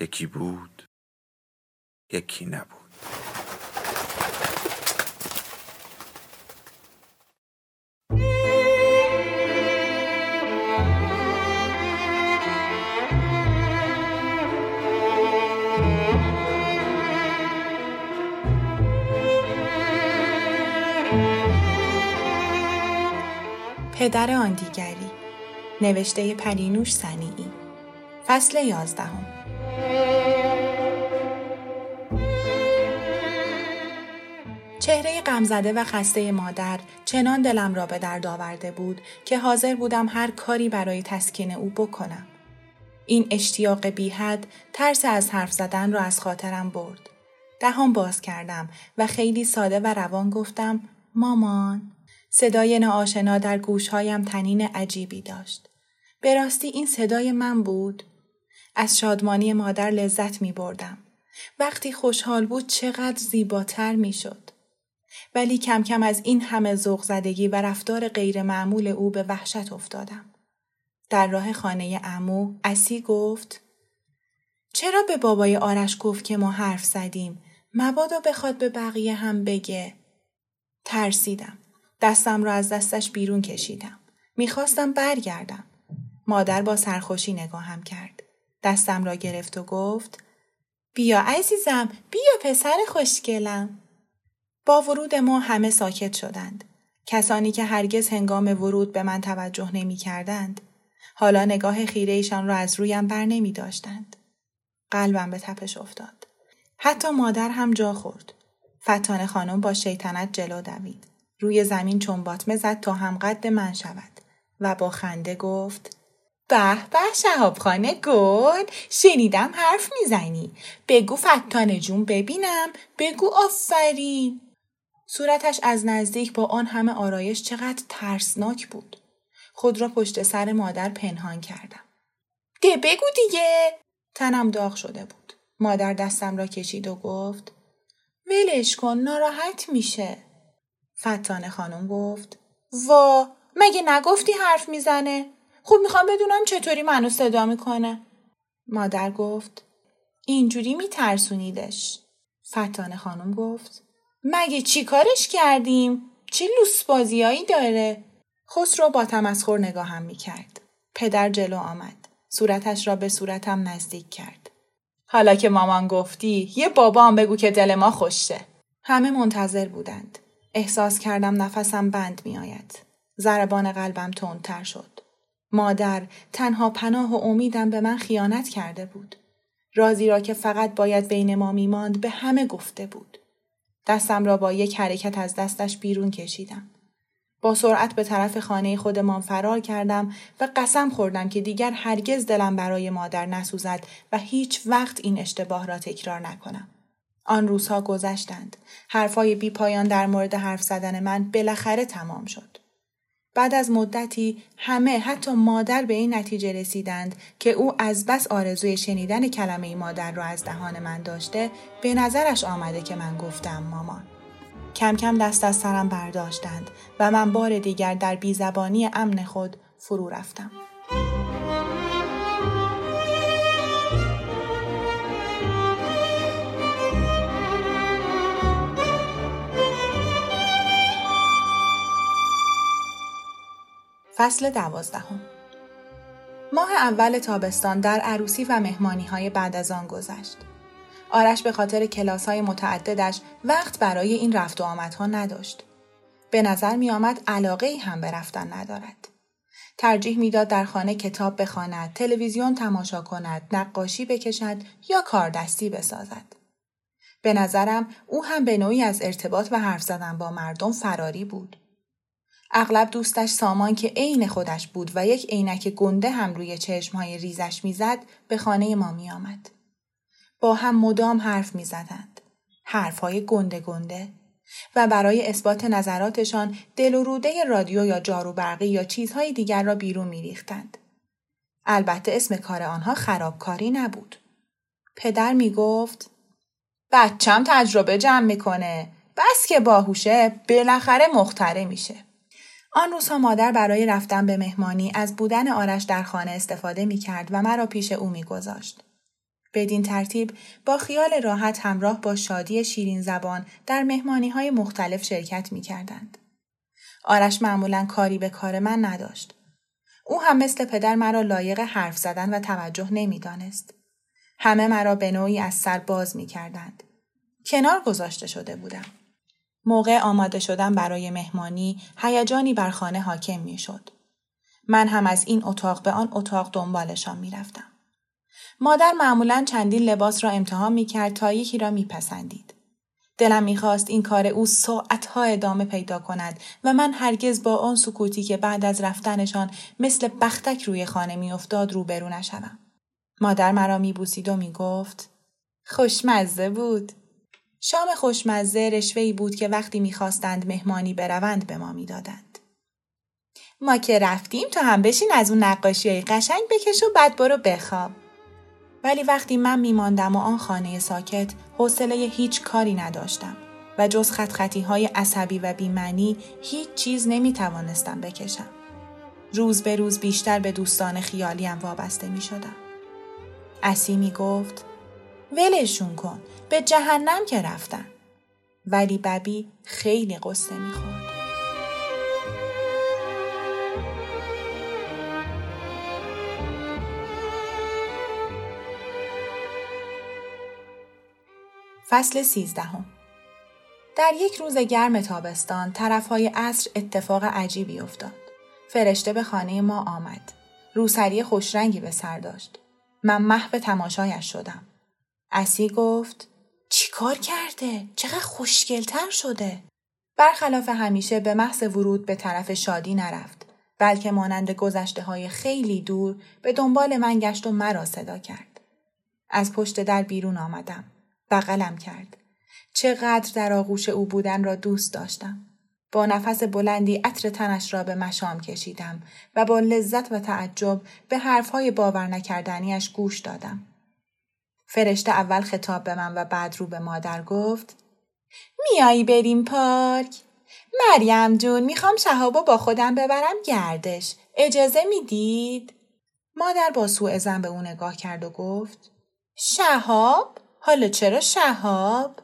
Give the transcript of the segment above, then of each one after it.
یکی بود یکی نبود. پدر آن دیگری نوشته پرینوش سنیعی فصل یازدهم. چهره غمزده و خسته مادر چنان دلم را به درد آورده بود که حاضر بودم هر کاری برای تسکین او بکنم. این اشتیاق بیحد ترس از حرف زدن را از خاطرم برد. دهان باز کردم و خیلی ساده و روان گفتم مامان. صدای ناآشنا در گوشهایم تنین عجیبی داشت. به راستی این صدای من بود. از شادمانی مادر لذت می بردم. وقتی خوشحال بود چقدر زیباتر می شد. ولی کم کم از این همه ذوق زدگی و رفتار غیر معمول او به وحشت افتادم. در راه خانه امو اسی گفت چرا به بابای آرش گفت که ما حرف زدیم؟ مبادا بخواد به بقیه هم بگه. ترسیدم. دستم را از دستش بیرون کشیدم. می‌خواستم برگردم. مادر با سرخوشی نگاهم کرد. دستم را گرفت و گفت بیا عزیزم بیا پسر خوشگلم. با ورود ما همه ساکت شدند. کسانی که هرگز هنگام ورود به من توجه نمی کردند. حالا نگاه خیرهشان را از رویم بر نمی داشتند. قلبم به تپش افتاد. حتی مادر هم جا خورد. فتان خانم با شیطنت جلو دوید. روی زمین چنباتمه زد تا هم قد من شود و با خنده گفت به به شهابخانه گل شنیدم حرف می‌زنی بگو فتان جون ببینم بگو آفرین صورتش از نزدیک با آن همه آرایش چقدر ترسناک بود. خود را پشت سر مادر پنهان کردم. ده بگو دیگه! تنم داغ شده بود. مادر دستم را کشید و گفت ولش کن ناراحت میشه. فتانه خانم گفت وا مگه نگفتی حرف می‌زنه؟ خوب می‌خوام بدونم چطوری منو صدا می‌کنه. مادر گفت اینجوری میترسونیدش. فتانه خانم گفت مگه چی کارش کردیم؟ چی لوس بازیایی داره؟ خسرو با تمسخر نگاهم می کرد. پدر جلو آمد. صورتش را به صورتم نزدیک کرد. حالا که مامان گفتی یه بابا هم بگو که دل ما خوشه. همه منتظر بودند. احساس کردم نفسم بند می آید. ضربان قلبم تندتر شد. مادر تنها پناه و امیدم به من خیانت کرده بود. رازی را که فقط باید بین ما میماند به همه گفته بود. دستم را با یک حرکت از دستش بیرون کشیدم. با سرعت به طرف خانه خودمان فرار کردم و قسم خوردم که دیگر هرگز دلم برای مادر نسوزد و هیچ وقت این اشتباه را تکرار نکنم. آن روزها گذشتند. حرفای بی پایان در مورد حرف زدن من بالاخره تمام شد. بعد از مدتی همه حتی مادر به این نتیجه رسیدند که او از بس آرزوی شنیدن کلمه مادر را از دهان من داشته به نظرش آمده که من گفتم مامان. کم کم دست از سرم برداشتند و من بار دیگر در بیزبانی امن خود فرو رفتم. فصل دوازدهم ماه اول تابستان در عروسی و مهمانی های بعد از آن گذشت. آرش به خاطر کلاس های متعددش وقت برای این رفت و آمدها نداشت. به نظر می آمد علاقه ای هم به رفتن ندارد. ترجیح می‌داد در خانه کتاب بخواند، تلویزیون تماشا کند، نقاشی بکشد یا کاردستی بسازد. به نظرم او هم به نوعی از ارتباط و حرف زدن با مردم فراری بود. اغلب دوستش سامان که عین خودش بود و یک عینک گنده هم روی چشمهای ریزش می‌زد به خانه ما می آمد. با هم مدام حرف می زدند. حرفهای گنده گنده و برای اثبات نظراتشان دل و روده رادیو یا جارو برقی یا چیزهای دیگر را بیرون می ریختند. البته اسم کار آنها خرابکاری نبود. پدر می گفت بچم تجربه جمع می‌کنه بس که باهوشه بالاخره مختره میشه. آن روزها مادر برای رفتن به مهمانی از بودن آرش در خانه استفاده می کرد و مرا پیش او می گذاشت. بدین ترتیب با خیال راحت همراه با شادی شیرین زبان در مهمانی های مختلف شرکت می کردند. آرش معمولا کاری به کار من نداشت. او هم مثل پدر مرا لایق حرف زدن و توجه نمی دانست. همه مرا به نوعی از سر باز می کردند. کنار گذاشته شده بودم. موقع آماده شدن برای مهمانی هیجانی بر خانه حاکم می شد. من هم از این اتاق به آن اتاق دنبالشان می رفتم. مادر معمولا چندین لباس را امتحان می کرد تا یکی را می پسندید. دلم می‌خواست این کار او ساعتها ادامه پیدا کند و من هرگز با آن سکوتی که بعد از رفتنشان مثل بختک روی خانه میافتاد روبرو نشوم. مادر مرا میبوسید و می‌گفت خوشمزه بود. شام خوشمزه رشوهی بود که وقتی می‌خواستند مهمانی بروند به ما می‌دادند. ما که رفتیم تو هم بشین از اون نقاشی های قشنگ بکش و بعد برو بخواب. ولی وقتی من میماندم و آن خانه ساکت حوصله هیچ کاری نداشتم و جز خط خطی های عصبی و بیمعنی هیچ چیز نمی توانستم بکشم. روز به روز بیشتر به دوستان خیالیم وابسته می شدم. اسی می گفت ولشون کن به جهنم که رفتن ولی ببی خیلی قصه می خورد. فصل سیزدهم در یک روز گرم تابستان طرفهای عصر اتفاق عجیبی افتاد. فرشته به خانه ما آمد. روسری خوشرنگی به سر داشت. من محو تماشایش شدم. اسی گفت چی کار کرده؟ چقدر خوشگلتر شده؟ برخلاف همیشه به محض ورود به طرف شادی نرفت. بلکه مانند گذشته های خیلی دور به دنبال من گشت و مرا صدا کرد. از پشت در بیرون آمدم. بغلم کرد. چقدر در آغوش او بودن را دوست داشتم. با نفس بلندی عطر تنش را به مشام کشیدم و با لذت و تعجب به حرفهای باور نکردنیش گوش دادم. فرشته اول خطاب به من و بعد رو به مادر گفت میایی بریم پارک؟ مریم جون می‌خوام شهابو با خودم ببرم گردش. اجازه می‌دید؟ مادر با سوء زن به او نگاه کرد و گفت شهاب؟ حالا چرا شهاب؟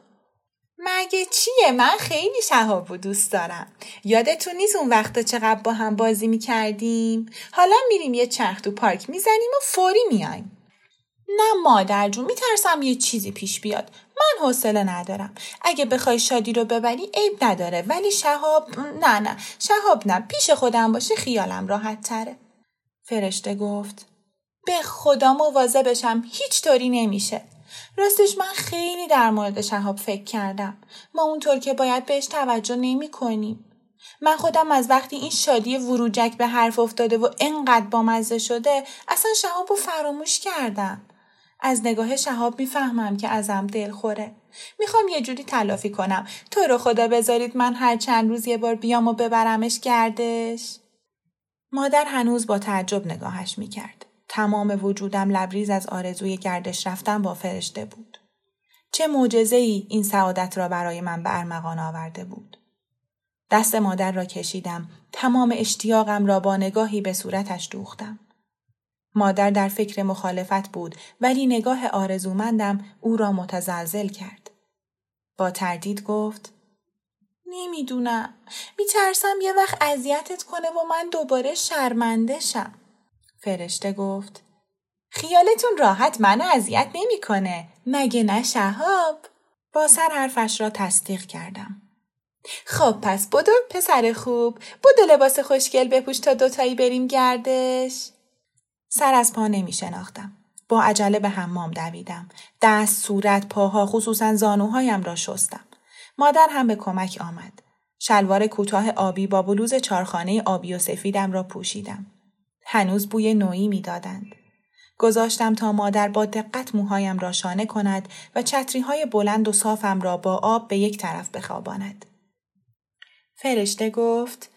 مگه چیه؟ من خیلی شهاب و دوست دارم. یادتون نیست اون وقتا چقدر با هم بازی می‌کردیم؟ حالا میریم یه چرخ تو پارک می‌زنیم و فوری میایم. نه مادر جون میترسم یه چیزی پیش بیاد. من حوصله ندارم. اگه بخوای شادی رو ببری عیب نداره ولی شهاب نه نه شهاب نه پیش خودم باشه خیالم راحت تره. فرشته گفت به خدا مواظه بشم هیچ طوری نمیشه. راستش من خیلی در مورد شهاب فکر کردم. ما اونطور که باید بهش توجه نمی کنیم. من خودم از وقتی این شادی وروجک به حرف افتاده و انقدر بامزه شده اصلا شهاب رو فراموش کردم. از نگاه شهاب می‌فهمم که ازم دل خوره. می‌خوام یه جوری تلافی کنم. تو رو خدا بذارید من هر چند روز یه بار بیام و ببرمش گردش. مادر هنوز با تعجب نگاهش می‌کرد. تمام وجودم لبریز از آرزوی گردش رفتن با فرشته بود. چه معجزه ای این سعادت را برای من به ارمغان آورده بود. دست مادر را کشیدم، تمام اشتیاقم را با نگاهی به صورتش دوختم. مادر در فکر مخالفت بود ولی نگاه آرزومندم او را متزلزل کرد. با تردید گفت نمی‌دونم. میترسم یه وقت اذیتت کنه و من دوباره شرمنده شم. فرشته گفت خیالتون راحت منو اذیت نمی‌کنه. مگه نه شهاب؟ با سر حرفش را تصدیق کردم. خب پس بدو پسر خوب بدو لباس خوشگل بپوش تا دوتایی بریم گردش. سر از پا نمی شناختم. با عجله به حمام دویدم. دست، صورت، پاها خصوصا زانوهایم را شستم. مادر هم به کمک آمد. شلوار کوتاه آبی با بلوز چارخانه آبی و سفیدم را پوشیدم. هنوز بوی نوعی می‌دادند. گذاشتم تا مادر با دقت موهایم را شانه کند و چتری های بلند و صافم را با آب به یک طرف بخواباند. فرشته گفت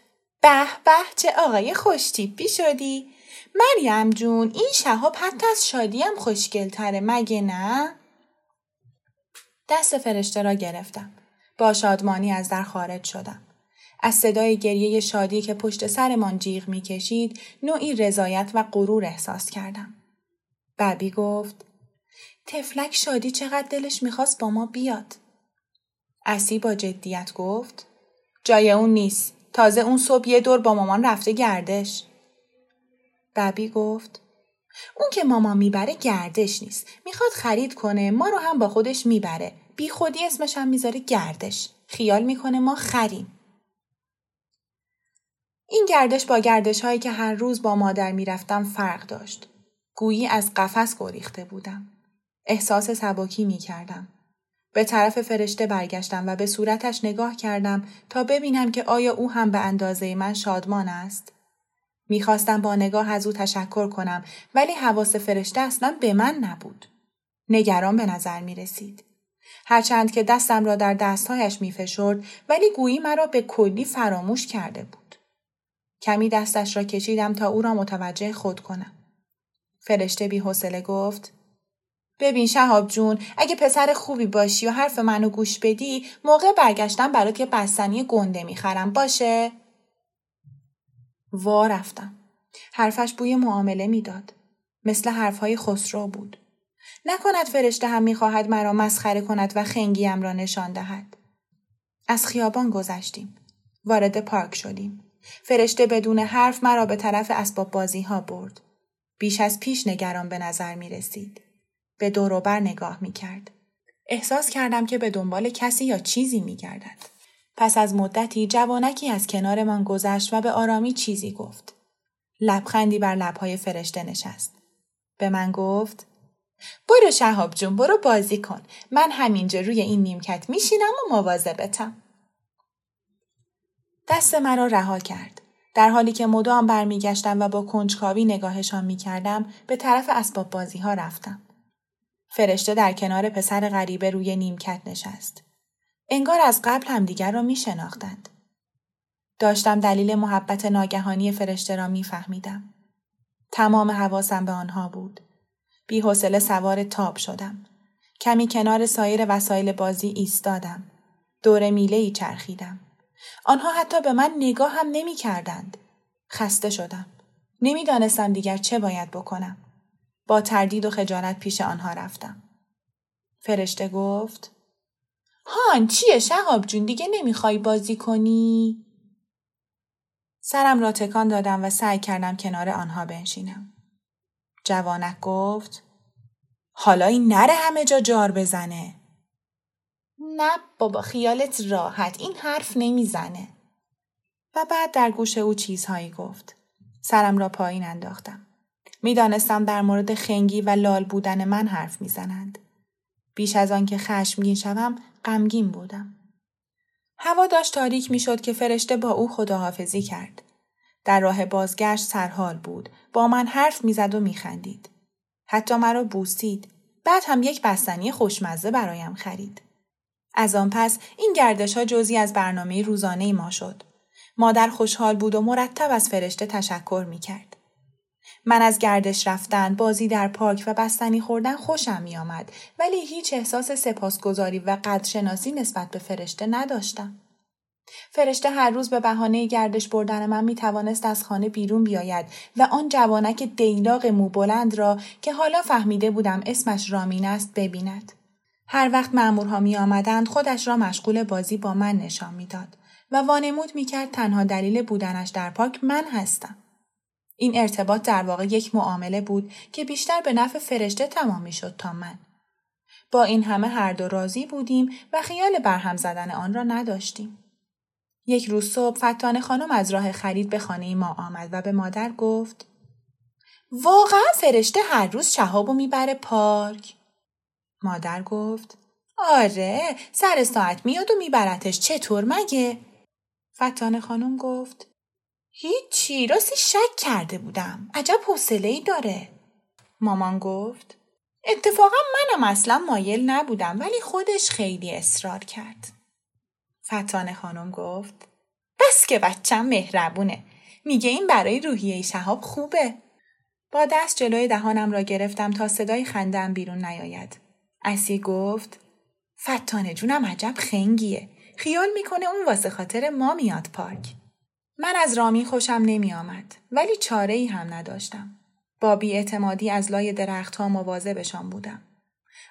به به چه آقای خوشتیپی شدی؟ مریم جون این شهاب حتی از شادیم خوشگلتره مگه نه؟ دست فرشته را گرفتم. با شادمانی از در خارج شدم. از صدای گریه شادی که پشت سرمان جیغ می‌کشید نوعی رضایت و غرور احساس کردم. ببی گفت تفلک شادی چقدر دلش می‌خواست با ما بیاد. اسی با جدیت گفت جای اون نیست. تازه اون صبح یه دور با مامان رفته گردش. ببی گفت اون که مامان می‌بره گردش نیست. می‌خواد خرید کنه ما رو هم با خودش می‌بره. بی خودی اسمش هم می‌ذاره گردش. خیال می‌کنه ما خریم. این گردش با گردش هایی که هر روز با مادر می‌رفتم فرق داشت. گویی از قفس گریخته بودم. احساس سبکی می کردم. به طرف فرشته برگشتم و به صورتش نگاه کردم تا ببینم که آیا او هم به اندازه من شادمان است. می‌خواستم با نگاه از او تشکر کنم ولی حواس فرشته اصلا به من نبود. نگران به نظر می رسید. هرچند که دستم را در دستهایش می فشرد ولی گویی مرا به کلی فراموش کرده بود. کمی دستش را کشیدم تا او را متوجه خود کنم. فرشته بی گفت ببین شهاب جون اگه پسر خوبی باشی و حرف منو گوش بدی موقع برگشتن برات یه بستنی گنده می‌خرم باشه؟ وا رفتم. حرفش بوی معامله می‌داد. مثل حرفهای خسرو بود. نکند فرشته هم می‌خواهد مرا مسخره کند و خنگیم را نشان دهد. از خیابان گذشتیم. وارد پارک شدیم. فرشته بدون حرف مرا به طرف اسباب بازی ها برد. بیش از پیش نگران به نظر می رسید. به دوروبر نگاه می کرد. احساس کردم که به دنبال کسی یا چیزی می گردد. پس از مدتی جوانکی از کنارمان گذشت و به آرامی چیزی گفت. لبخندی بر لبهای فرشته نشست. به من گفت برو شهاب جون برو بازی کن. من همینجا روی این نیمکت میشینم و مواظبتم. دست مرا رها کرد. در حالی که مدام برمیگشتم و با کنجکاوی نگاهشان می‌کردم به طرف اسباب بازی ها رفتم. فرشته در کنار پسر غریبه روی نیمکت نشست. انگار از قبل همدیگر را می شناختند. داشتم دلیل محبت ناگهانی فرشته را میفهمیدم. تمام حواسم به آنها بود. بی حوصله سوار تاب شدم. کمی کنار سایر وسایل بازی ایستادم. دور میله ای چرخیدم. آنها حتی به من نگاه هم نمی کردند. خسته شدم. نمی‌دانستم دیگر چه باید بکنم. با تردید و خجالت پیش آنها رفتم. فرشته گفت هان چیه شهاب جون دیگه نمی‌خوای بازی کنی؟ سرم را تکان دادم و سعی کردم کنار آنها بنشینم. جوانک گفت حالا این نره همه جا جار بزنه. نه بابا خیالت راحت این حرف نمی‌زنه. و بعد در گوش او چیزهایی گفت. سرم را پایین انداختم. می‌دانستم در مورد خنگی و لال بودن من حرف می‌زنند. بیش از آن که خشمگین شوم غمگین بودم. هوا داشت تاریک می‌شد که فرشته با او خداحافظی کرد. در راه بازگشت سرحال بود. با من حرف می‌زد و میخندید. حتی مرا بوسید. بعد هم یک بستنی خوشمزه برایم خرید. از آن پس این گردش ها جزی از برنامه روزانه ما شد. مادر خوشحال بود و مرتب از فرشته تشکر می کرد. من از گردش رفتن، بازی در پارک و بستنی خوردن خوشم می آمد ولی هیچ احساس سپاسگزاری و قدرشناسی نسبت به فرشته نداشتم. فرشته هر روز به بهانه گردش بردن من می توانست از خانه بیرون بیاید و آن جوانک دیلاق مو بلند را که حالا فهمیده بودم اسمش رامین است ببیند. هر وقت مأمورها می آمدند خودش را مشغول بازی با من نشان می‌داد و وانمود می کرد تنها دلیل بودنش در پاک من هستم. این ارتباط در واقع یک معامله بود که بیشتر به نفع فرشته تمام می شد تا من. با این همه هر دو راضی بودیم و خیال برهم زدن آن را نداشتیم. یک روز صبح فتانه خانم از راه خرید به خانه ما آمد و به مادر گفت واقعا فرشته هر روز شهابو می‌بره پارک. مادر گفت آره سر ساعت میاد و میبرتش چطور مگه؟ فتانه خانم گفت هیچی راستی شک کرده بودم. عجب حوصله داره. مامان گفت اتفاقا منم اصلا مایل نبودم ولی خودش خیلی اصرار کرد. فتانه خانم گفت بس که بچم مهربونه. میگه این برای روحیه شهاب خوبه. با دست جلوی دهانم را گرفتم تا صدای خندم بیرون نیاید. اسی گفت فتانه جونم عجب خنگیه. خیال می‌کنه اون واسه خاطر ما میاد پارک. من از رامی خوشم نمی آمد ولی چاره ای هم نداشتم با اعتمادی از لای درختها مواظبشان بودم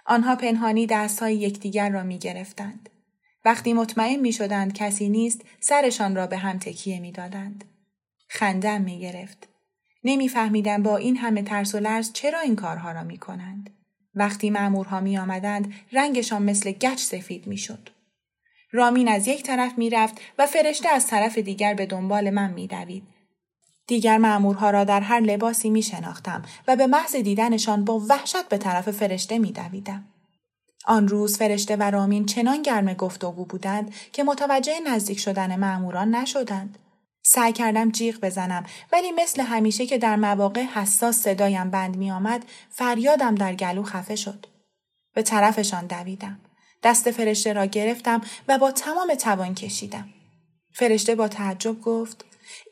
آنها پنهانی دستهای یکدیگر را می گرفتند. وقتی مطمئن می شدند کسی نیست سرشان را به هم تکیه می دادند. خندم می گرفت. نمیفهمیدم با این همه ترس و لرز چرا این کارها را می کنند. وقتی مأمورها می آمدند رنگشان مثل گچ سفید می شد. رامین از یک طرف می رفت و فرشته از طرف دیگر به دنبال من می دوید. دیگر مأمورها را در هر لباسی می شناختم و به محض دیدنشان با وحشت به طرف فرشته می دویدم. آن روز فرشته و رامین چنان گرم گفتگو بودند که متوجه نزدیک شدن مأموران نشدند. سعی کردم جیغ بزنم ولی مثل همیشه که در مواقع حساس صدایم بند می آمد فریادم در گلو خفه شد. به طرفشان دویدم. دست فرشته را گرفتم و با تمام توان کشیدم. فرشته با تعجب گفت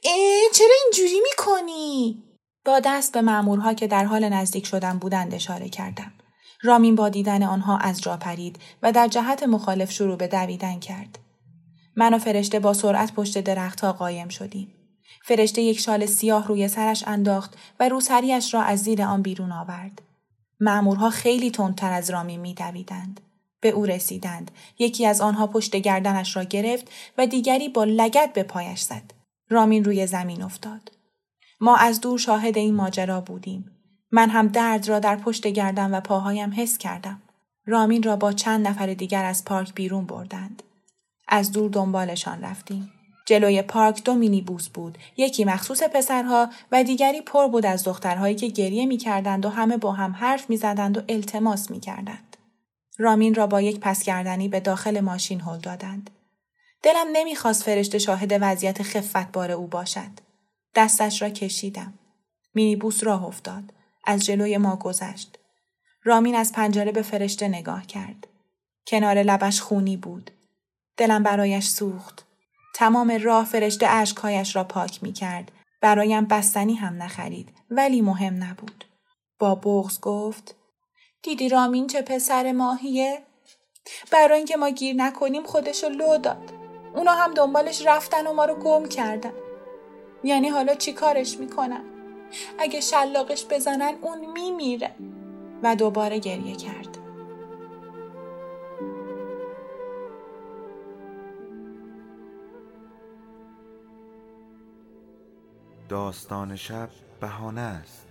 ای چرا اینجوری می‌کنی؟ با دست به مامورها که در حال نزدیک شدن بودند اشاره کردم. رامین با دیدن آنها از جا پرید و در جهت مخالف شروع به دویدن کرد. من و فرشته با سرعت پشت درختها قایم شدیم. فرشته یک شال سیاه روی سرش انداخت و روسریش را از زیر آن بیرون آورد. مامورها خیلی تندتر از رامین میدویدند. به او رسیدند. یکی از آنها پشت گردنش را گرفت و دیگری با لگت به پایش زد. رامین روی زمین افتاد. ما از دور شاهد این ماجرا بودیم. من هم درد را در پشت گردن و پاهایم حس کردم. رامین را با چند نفر دیگر از پارک بیرون بردند. از دور دنبالشان رفتیم. جلوی پارک دو مینی بوس بود. یکی مخصوص پسرها و دیگری پر بود از دخترهایی که گریه می کردند و همه با هم حرف می زدند و التماس می کردند. رامین را با یک پس کردنی به داخل ماشین هل دادند. دلم نمی‌خواست فرشته شاهد وضعیت خفت بار او باشد. دستش را کشیدم. مینیبوس راه افتاد. از جلوی ما گذشت. رامین از پنجره به فرشته نگاه کرد. کنار لبش خونی بود. دلم برایش سوخت. تمام راه فرشته اشکهایش را پاک می کرد. برایم بستنی هم نخرید ولی مهم نبود. با بغز گفت دیدی رامین چه پسر ماهیه؟ برای اینکه ما گیر نکنیم خودشو لو داد. اونا هم دنبالش رفتن و ما رو گم کردن. یعنی حالا چی کارش می‌کنن؟ اگه شلاقش بزنن اون میمیره. و دوباره گریه کرد. داستان شب بهانه است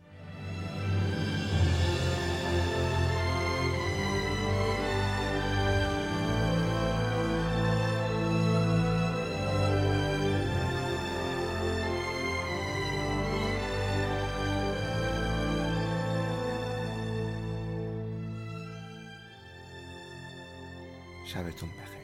شبتون بخیر.